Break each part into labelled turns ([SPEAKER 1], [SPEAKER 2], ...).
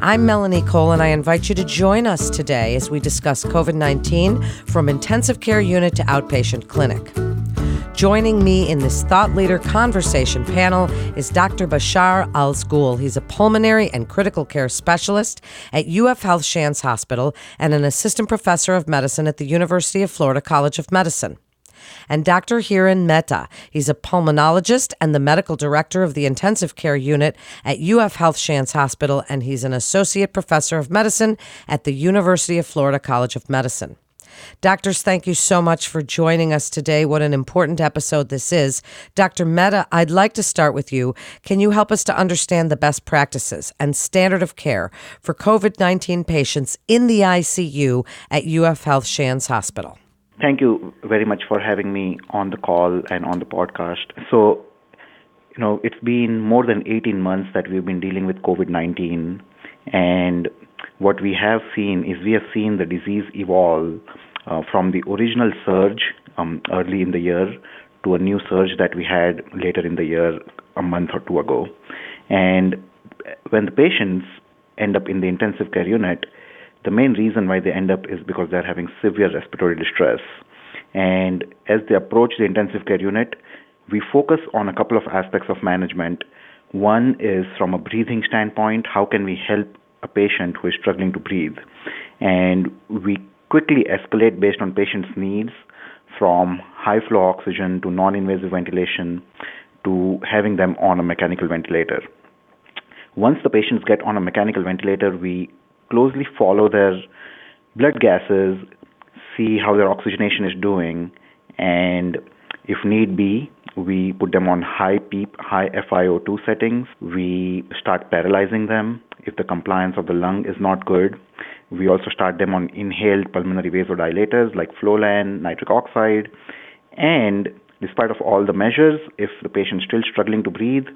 [SPEAKER 1] I'm Melanie Cole, and I invite you to join us today as we discuss COVID 19 from intensive care unit to outpatient clinic. Joining me in this thought leader conversation panel is Dr. Bashar Alzghoul. He's a pulmonary and critical care specialist at UF Health Shands Hospital and an assistant professor of medicine at the University of Florida College of Medicine and Dr. Hiren Mehta. He's a pulmonologist and the medical director of the intensive care unit at UF Health Shands Hospital, and he's an associate professor of medicine at the University of Florida College of Medicine. Doctors, thank you so much for joining us today. What an important episode this is. Dr. Mehta, I'd like to start with you. Can you help us to understand the best practices and standard of care for COVID 19 patients in the ICU at UF Health Shands Hospital?
[SPEAKER 2] Thank you very much for having me on the call and on the podcast. So, you know, it's been more than 18 months that we've been dealing with COVID 19. And what we have seen is we have seen the disease evolve uh, from the original surge um, early in the year to a new surge that we had later in the year, a month or two ago. And when the patients end up in the intensive care unit, the main reason why they end up is because they're having severe respiratory distress. And as they approach the intensive care unit, we focus on a couple of aspects of management. One is from a breathing standpoint, how can we help a patient who is struggling to breathe? And we quickly escalate based on patient's needs from high flow oxygen to non invasive ventilation to having them on a mechanical ventilator. Once the patients get on a mechanical ventilator, we closely follow their blood gases, see how their oxygenation is doing, and if need be, we put them on high PEEP, high FiO2 settings. We start paralyzing them if the compliance of the lung is not good. We also start them on inhaled pulmonary vasodilators like Flolan, nitric oxide. And despite of all the measures, if the patient is still struggling to breathe,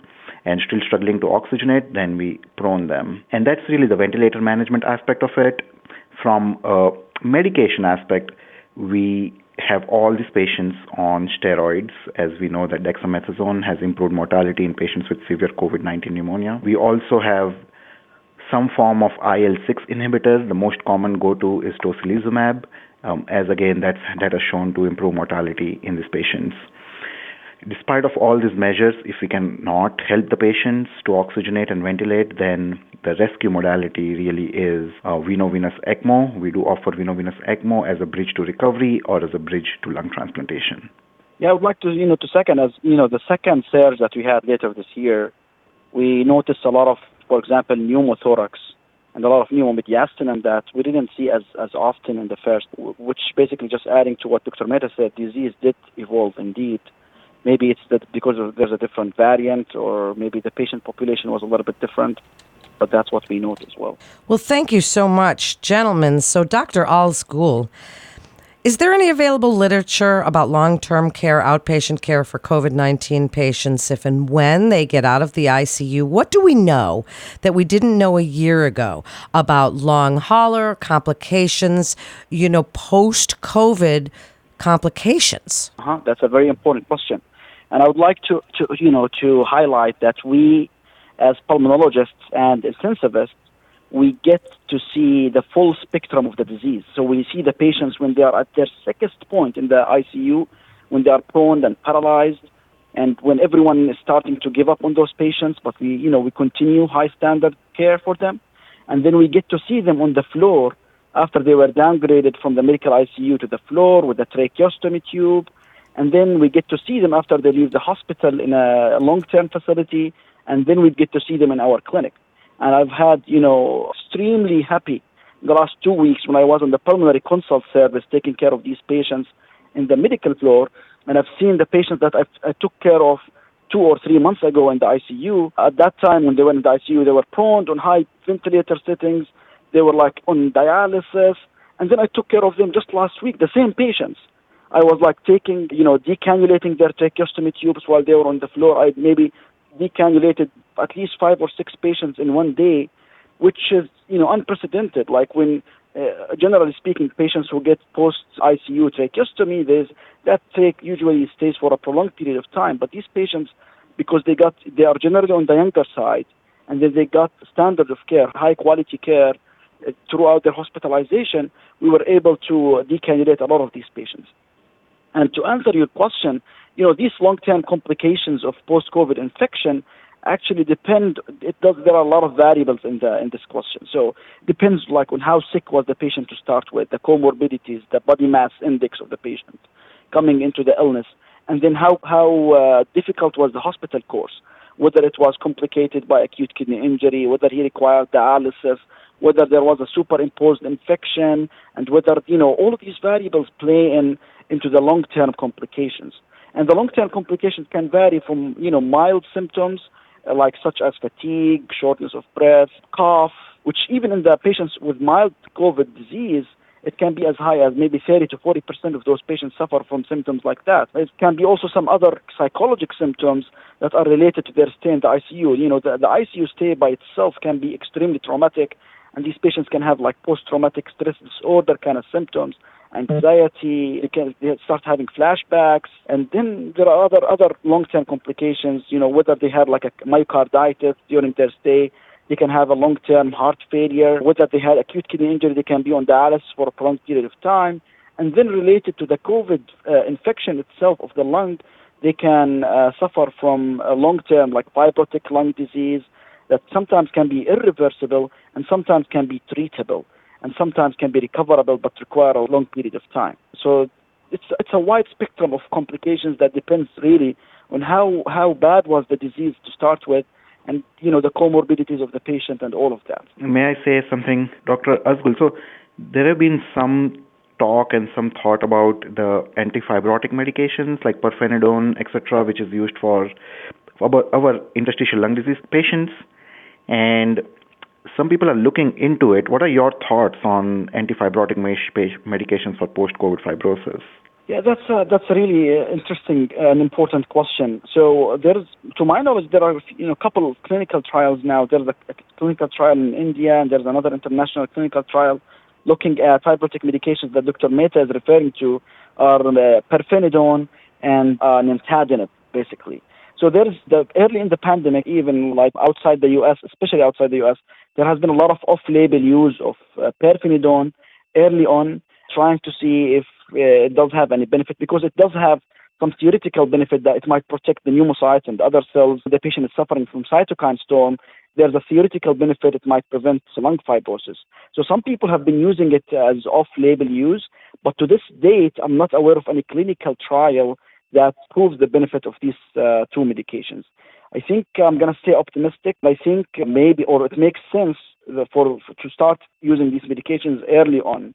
[SPEAKER 2] and still struggling to oxygenate, then we prone them. And that's really the ventilator management aspect of it. From a medication aspect, we have all these patients on steroids, as we know that dexamethasone has improved mortality in patients with severe COVID 19 pneumonia. We also have some form of IL 6 inhibitors. The most common go to is tocilizumab, um, as again, that's, that has shown to improve mortality in these patients despite of all these measures, if we cannot help the patients to oxygenate and ventilate, then the rescue modality really is uh, veno-venous ECMO. We do offer veno-venous ECMO as a bridge to recovery or as a bridge to lung transplantation.
[SPEAKER 3] Yeah, I would like to, you know, to second as you know the second surge that we had later this year, we noticed a lot of, for example, pneumothorax and a lot of pneumomediastinum and that we didn't see as as often in the first, which basically just adding to what Dr. Mehta said, disease did evolve indeed maybe it's that because there's a different variant or maybe the patient population was a little bit different but that's what we note as well
[SPEAKER 1] well thank you so much gentlemen so dr Alzghoul is there any available literature about long term care, outpatient care for COVID 19 patients if and when they get out of the ICU? What do we know that we didn't know a year ago about long hauler complications, you know, post COVID complications?
[SPEAKER 3] Uh-huh. That's a very important question. And I would like to, to, you know, to highlight that we, as pulmonologists and intensivists, we get to see the full spectrum of the disease. So we see the patients when they are at their sickest point in the ICU, when they are prone and paralyzed, and when everyone is starting to give up on those patients, but we, you know, we continue high standard care for them, and then we get to see them on the floor after they were downgraded from the medical ICU to the floor with a tracheostomy tube and then we get to see them after they leave the hospital in a long-term facility, and then we get to see them in our clinic. And I've had, you know, extremely happy the last two weeks when I was on the pulmonary consult service taking care of these patients in the medical floor, and I've seen the patients that I've, I took care of two or three months ago in the ICU. At that time, when they were in the ICU, they were prone on high ventilator settings. they were like on dialysis, and then I took care of them just last week. The same patients. I was like taking, you know, decannulating their tracheostomy tubes while they were on the floor. I maybe decannulated at least five or six patients in one day, which is, you know, unprecedented. Like when, uh, generally speaking, patients who get post ICU tracheostomy, there's, that take usually stays for a prolonged period of time. But these patients, because they got, they are generally on the younger side, and then they got standard of care, high quality care uh, throughout their hospitalization, we were able to decannulate a lot of these patients. And to answer your question, you know, these long-term complications of post-COVID infection actually depend. It does. There are a lot of variables in the in this question. So depends like on how sick was the patient to start with, the comorbidities, the body mass index of the patient coming into the illness, and then how how uh, difficult was the hospital course, whether it was complicated by acute kidney injury, whether he required dialysis, whether there was a superimposed infection, and whether you know all of these variables play in into the long-term complications. And the long-term complications can vary from, you know, mild symptoms uh, like such as fatigue, shortness of breath, cough, which even in the patients with mild COVID disease, it can be as high as maybe 30 to 40 percent of those patients suffer from symptoms like that. It can be also some other psychological symptoms that are related to their stay in the ICU. You know, the, the ICU stay by itself can be extremely traumatic, and these patients can have like post-traumatic stress disorder kind of symptoms anxiety, they can they start having flashbacks, and then there are other other long-term complications. You know, whether they have like a myocarditis during their stay, they can have a long-term heart failure. Whether they had acute kidney injury, they can be on dialysis for a prolonged period of time. And then related to the COVID uh, infection itself of the lung, they can uh, suffer from a long-term like fibrotic lung disease that sometimes can be irreversible and sometimes can be treatable and sometimes can be recoverable but require a long period of time. So it's it's a wide spectrum of complications that depends really on how how bad was the disease to start with and you know the comorbidities of the patient and all of that.
[SPEAKER 2] May I say something, Dr. Azgul? So there have been some talk and some thought about the antifibrotic medications like pirfenidone, etc., which is used for our interstitial lung disease patients. And some people are looking into it. What are your thoughts on antifibrotic medications for post-COVID fibrosis?
[SPEAKER 3] Yeah, that's a, that's really uh, interesting and important question. So there's, to my knowledge, there are you know a couple of clinical trials now. There's a, a clinical trial in India, and there's another international clinical trial looking at fibrotic medications that Dr. Mehta is referring to, are uh, pirfenidone and uh, basically. So there's the early in the pandemic, even like outside the U.S., especially outside the U.S., there has been a lot of off-label use of uh, pirfenidone early on, trying to see if uh, it does have any benefit because it does have some theoretical benefit that it might protect the pneumocytes and other cells. The patient is suffering from cytokine storm. There's a theoretical benefit it might prevent lung fibrosis. So some people have been using it as off-label use, but to this date, I'm not aware of any clinical trial that proves the benefit of these uh, two medications. I think I'm going to stay optimistic. I think maybe, or it makes sense for, to start using these medications early on,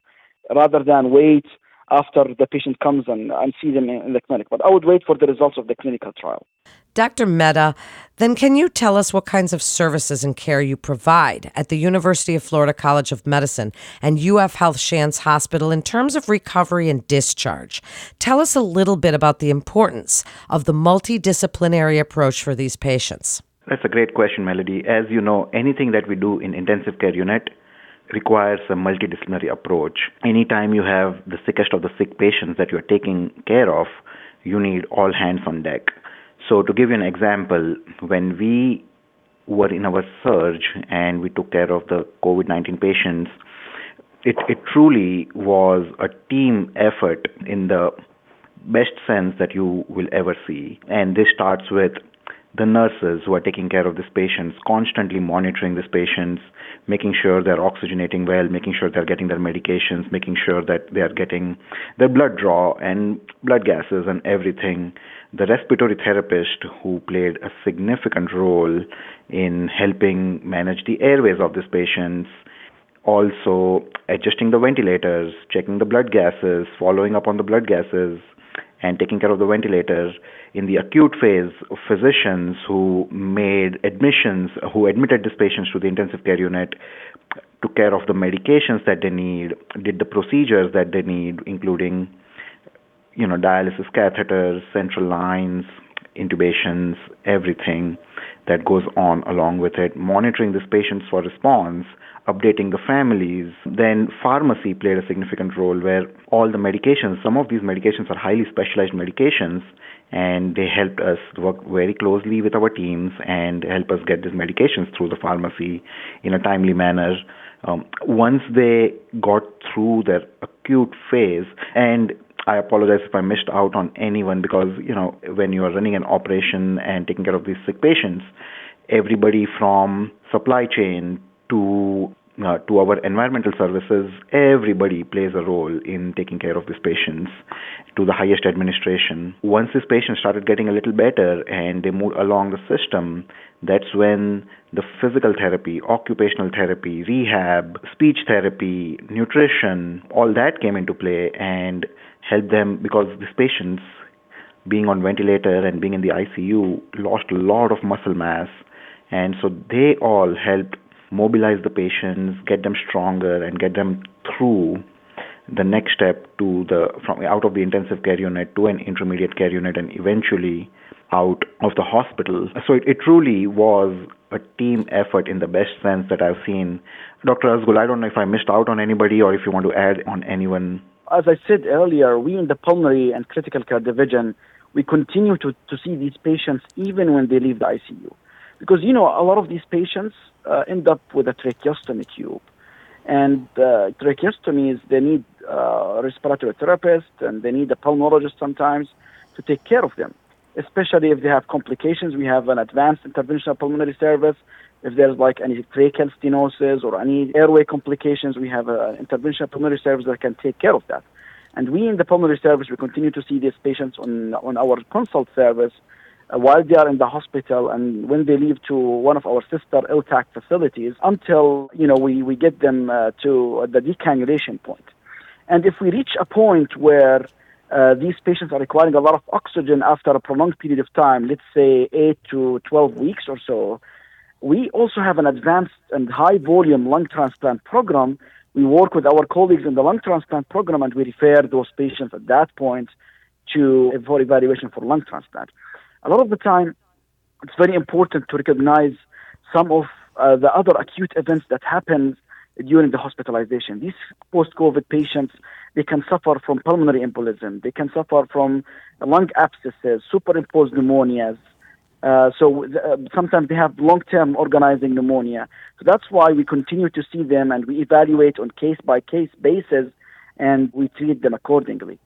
[SPEAKER 3] rather than wait after the patient comes and, and see them in the clinic. But I would wait for the results of the clinical trial.
[SPEAKER 1] Dr. Mehta, then can you tell us what kinds of services and care you provide at the University of Florida College of Medicine and UF Health Shands Hospital in terms of recovery and discharge? Tell us a little bit about the importance of the multidisciplinary approach for these patients.
[SPEAKER 2] That's a great question, Melody. As you know, anything that we do in intensive care unit requires a multidisciplinary approach. Anytime you have the sickest of the sick patients that you're taking care of, you need all hands on deck. So, to give you an example, when we were in our surge and we took care of the COVID 19 patients, it, it truly was a team effort in the best sense that you will ever see. And this starts with the nurses who are taking care of these patients, constantly monitoring these patients, making sure they're oxygenating well, making sure they're getting their medications, making sure that they are getting their blood draw and blood gases and everything. The respiratory therapist who played a significant role in helping manage the airways of these patients, also adjusting the ventilators, checking the blood gases, following up on the blood gases, and taking care of the ventilator. In the acute phase, physicians who made admissions, who admitted these patients to the intensive care unit, took care of the medications that they need, did the procedures that they need, including, you know, dialysis catheters, central lines, intubations, everything that goes on along with it, monitoring these patients for response, updating the families. Then pharmacy played a significant role where all the medications, some of these medications are highly specialized medications, and they helped us work very closely with our teams and help us get these medications through the pharmacy in a timely manner. Um, once they got through their acute phase, and I apologize if I missed out on anyone because you know when you are running an operation and taking care of these sick patients, everybody from supply chain to uh, to our environmental services, everybody plays a role in taking care of these patients to the highest administration. Once these patients started getting a little better and they moved along the system, that's when the physical therapy, occupational therapy, rehab, speech therapy, nutrition, all that came into play and helped them because these patients being on ventilator and being in the ICU lost a lot of muscle mass and so they all helped mobilize the patients, get them stronger, and get them through the next step to the from out of the intensive care unit to an intermediate care unit, and eventually out of the hospital. So it, it truly was a team effort in the best sense that I've seen. Dr. Asgul, I don't know if I missed out on anybody or if you want to add on anyone.
[SPEAKER 3] As I said earlier, we in the pulmonary and critical care division, we continue to, to see these patients even when they leave the ICU. Because, you know, a lot of these patients uh, end up with a tracheostomy tube. And uh, tracheostomies, they need uh, respiratory therapist and they need a pulmonologist sometimes to take care of them, especially if they have complications. We have an advanced interventional pulmonary service. If there's like any tracheal stenosis or any airway complications, we have an interventional pulmonary service that can take care of that. And we in the pulmonary service, we continue to see these patients on, on our consult service uh, while they are in the hospital and when they leave to one of our sister LTAC facilities until you know we, we get them uh, to the decannulation point. And if we reach a point where uh, these patients are requiring a lot of oxygen after a prolonged period of time, let's say 8 to 12 weeks or so, we also have an advanced and high volume lung transplant program. We work with our colleagues in the lung transplant program and we refer those patients at that point to for evaluation for lung transplant a lot of the time, it's very important to recognize some of uh, the other acute events that happen during the hospitalization. These post-COVID patients, they can suffer from pulmonary embolism. They can suffer from lung abscesses, superimposed pneumonias. Uh, so uh, sometimes they have long-term organizing pneumonia. So that's why we continue to see them and we evaluate on case-by-case basis and we treat them accordingly.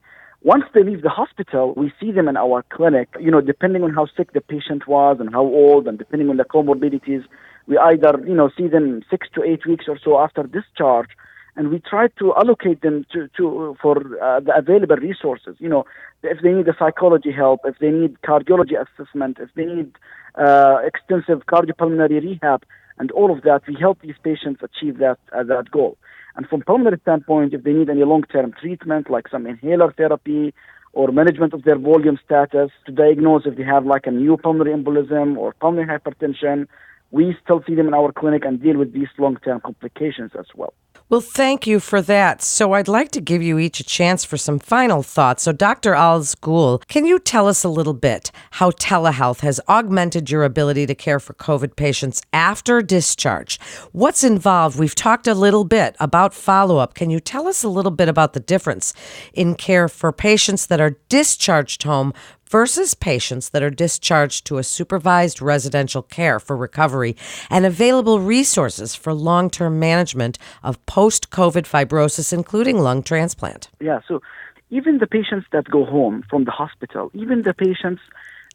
[SPEAKER 3] Once they leave the hospital, we see them in our clinic. You know, depending on how sick the patient was and how old, and depending on the comorbidities, we either you know see them six to eight weeks or so after discharge, and we try to allocate them to, to for uh, the available resources. You know, if they need a psychology help, if they need cardiology assessment, if they need uh, extensive cardiopulmonary rehab, and all of that, we help these patients achieve that uh, that goal. And from pulmonary standpoint, if they need any long-term treatment, like some inhaler therapy or management of their volume status to diagnose if they have like a new pulmonary embolism or pulmonary hypertension, we still see them in our clinic and deal with these long-term complications as well.
[SPEAKER 1] Well, thank you for that. So, I'd like to give you each a chance for some final thoughts. So, Dr. Alzghoul, can you tell us a little bit how telehealth has augmented your ability to care for COVID patients after discharge? What's involved? We've talked a little bit about follow up. Can you tell us a little bit about the difference in care for patients that are discharged home versus patients that are discharged to a supervised residential care for recovery and available resources for long term management of post COVID fibrosis, including lung transplant.
[SPEAKER 3] Yeah, so even the patients that go home from the hospital, even the patients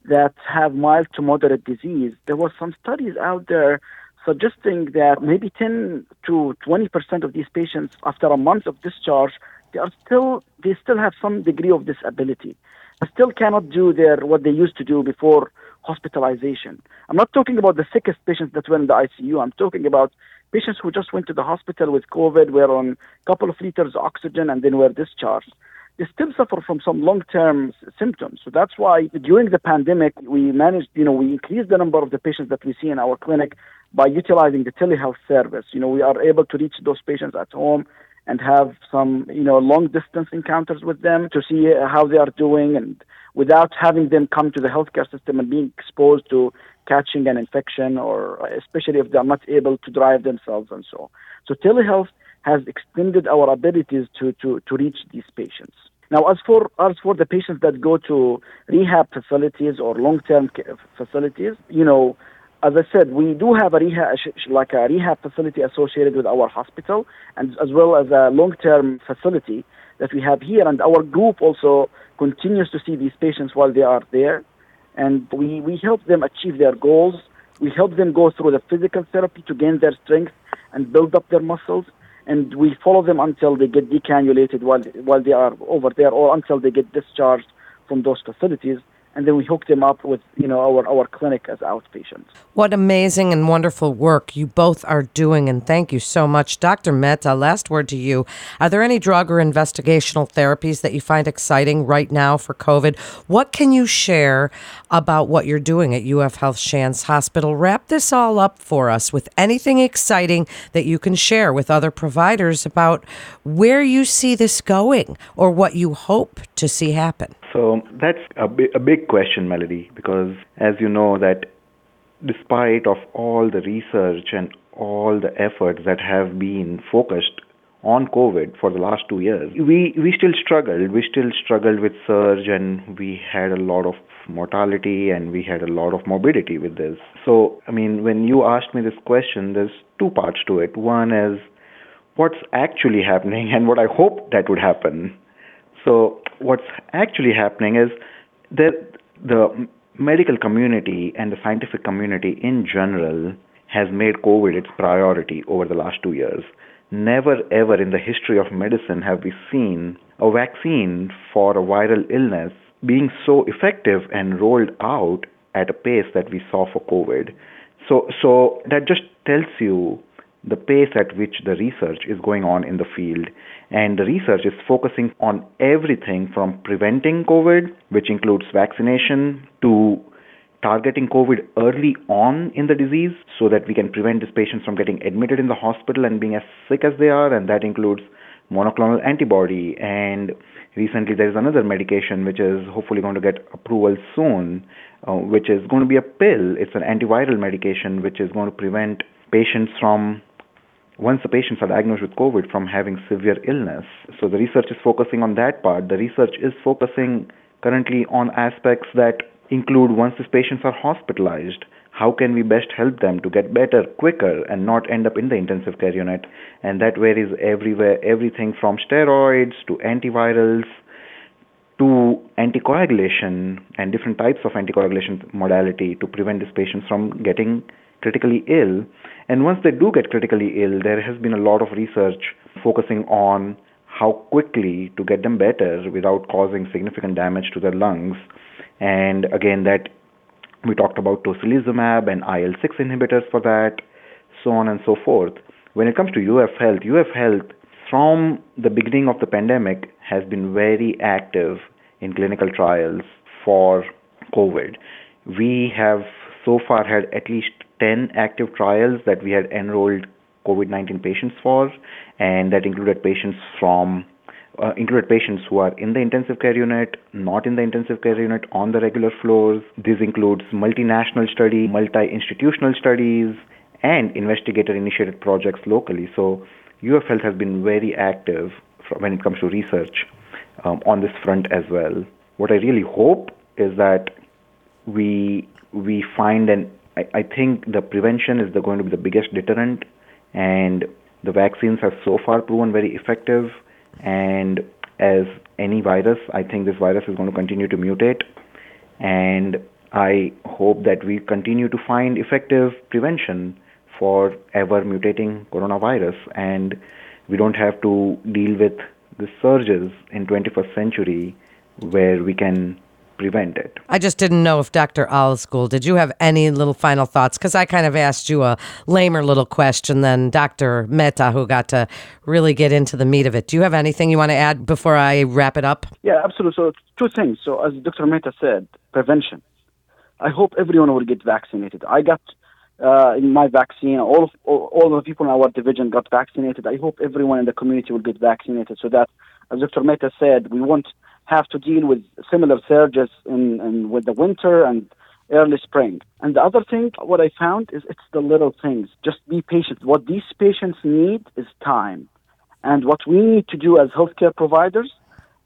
[SPEAKER 3] that have mild to moderate disease, there were some studies out there suggesting that maybe 10 to 20 percent of these patients, after a month of discharge, they are still they still have some degree of disability still cannot do their what they used to do before hospitalization. I'm not talking about the sickest patients that were in the ICU. I'm talking about patients who just went to the hospital with COVID, were on a couple of liters of oxygen, and then were discharged. they still suffer from some long-term symptoms. So that's why during the pandemic, we managed, you know, we increased the number of the patients that we see in our clinic by utilizing the telehealth service. You know, we are able to reach those patients at home and have some, you know, long distance encounters with them to see how they are doing and without having them come to the healthcare system and being exposed to catching an infection or especially if they're not able to drive themselves and so on. So telehealth has extended our abilities to, to, to reach these patients. Now, as for as for the patients that go to rehab facilities or long-term facilities, you know, as I said, we do have a rehab, like a rehab facility associated with our hospital, and as well as a long-term facility that we have here. And our group also continues to see these patients while they are there, and we we help them achieve their goals. We help them go through the physical therapy to gain their strength and build up their muscles and we follow them until they get decannulated while while they are over there or until they get discharged from those facilities and then we hook them up with you know our, our clinic as outpatients.
[SPEAKER 1] What amazing and wonderful work you both are doing, and thank you so much, Dr. Mehta. Last word to you: Are there any drug or investigational therapies that you find exciting right now for COVID? What can you share about what you're doing at UF Health Shands Hospital? Wrap this all up for us with anything exciting that you can share with other providers about where you see this going or what you hope to see happen.
[SPEAKER 2] So that's a, a big question, Melody, because as you know that despite of all the research and all the efforts that have been focused on COVID for the last two years, we, we still struggled. We still struggled with surge and we had a lot of mortality and we had a lot of morbidity with this. So, I mean, when you asked me this question, there's two parts to it. One is what's actually happening and what I hope that would happen. So, what's actually happening is that the medical community and the scientific community in general has made COVID its priority over the last two years. Never ever in the history of medicine have we seen a vaccine for a viral illness being so effective and rolled out at a pace that we saw for COVID. So, so that just tells you the pace at which the research is going on in the field. And the research is focusing on everything from preventing COVID, which includes vaccination, to targeting COVID early on in the disease so that we can prevent these patients from getting admitted in the hospital and being as sick as they are. And that includes monoclonal antibody. And recently, there is another medication which is hopefully going to get approval soon, uh, which is going to be a pill. It's an antiviral medication which is going to prevent patients from once the patients are diagnosed with COVID from having severe illness. So the research is focusing on that part. The research is focusing currently on aspects that include once these patients are hospitalized, how can we best help them to get better quicker and not end up in the intensive care unit? And that varies everywhere, everything from steroids to antivirals to anticoagulation and different types of anticoagulation modality to prevent these patients from getting critically ill. And once they do get critically ill, there has been a lot of research focusing on how quickly to get them better without causing significant damage to their lungs. And again, that we talked about tocilizumab and IL-6 inhibitors for that, so on and so forth. When it comes to UF Health, UF Health from the beginning of the pandemic has been very active in clinical trials for COVID. We have so far had at least 10 active trials that we had enrolled COVID 19 patients for, and that included patients from uh, included patients who are in the intensive care unit, not in the intensive care unit, on the regular floors. This includes multinational study, multi-institutional studies, and investigator-initiated projects locally. So UF Health has been very active when it comes to research um, on this front as well. What I really hope is that we we find an I, I think the prevention is the, going to be the biggest deterrent, and the vaccines have so far proven very effective. And as any virus, I think this virus is going to continue to mutate, and I hope that we continue to find effective prevention for ever mutating coronavirus, and we don't have to deal with the surges in 21st century where we can prevent it.
[SPEAKER 1] I just didn't know if Dr. School, did you have any little final thoughts? Because I kind of asked you a lamer little question than Dr. Mehta, who got to really get into the meat of it. Do you have anything you want to add before I wrap it up?
[SPEAKER 3] Yeah, absolutely. So, two things. So, as Dr. Mehta said, prevention. I hope everyone will get vaccinated. I got uh, my vaccine. All of all, all the people in our division got vaccinated. I hope everyone in the community will get vaccinated so that, as Dr. Mehta said, we won't have to deal with similar surges in, in with the winter and early spring. And the other thing, what I found is it's the little things. Just be patient. What these patients need is time. And what we need to do as healthcare providers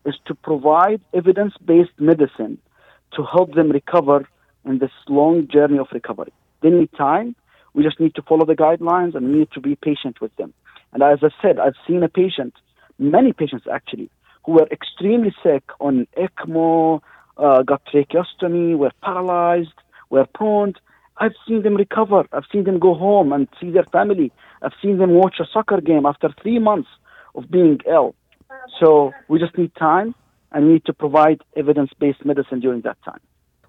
[SPEAKER 3] is to provide evidence based medicine to help them recover in this long journey of recovery. They need time. We just need to follow the guidelines and we need to be patient with them. And as I said, I've seen a patient, many patients actually, who were extremely sick on ECMO, uh, got tracheostomy, were paralyzed, were prone. I've seen them recover. I've seen them go home and see their family. I've seen them watch a soccer game after three months of being ill. So we just need time and we need to provide evidence based medicine during that time.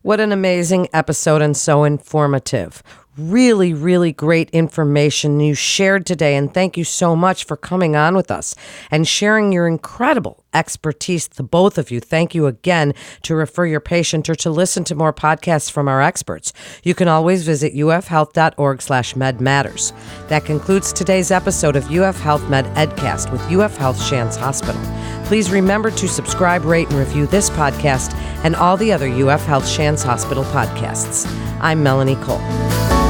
[SPEAKER 1] What an amazing episode and so informative. Really, really great information you shared today. And thank you so much for coming on with us and sharing your incredible expertise, the both of you. Thank you again to refer your patient or to listen to more podcasts from our experts. You can always visit ufhealth.org slash medmatters. That concludes today's episode of UF Health Med Edcast with UF Health Shands Hospital. Please remember to subscribe, rate, and review this podcast and all the other UF Health Shands Hospital podcasts. I'm Melanie Cole.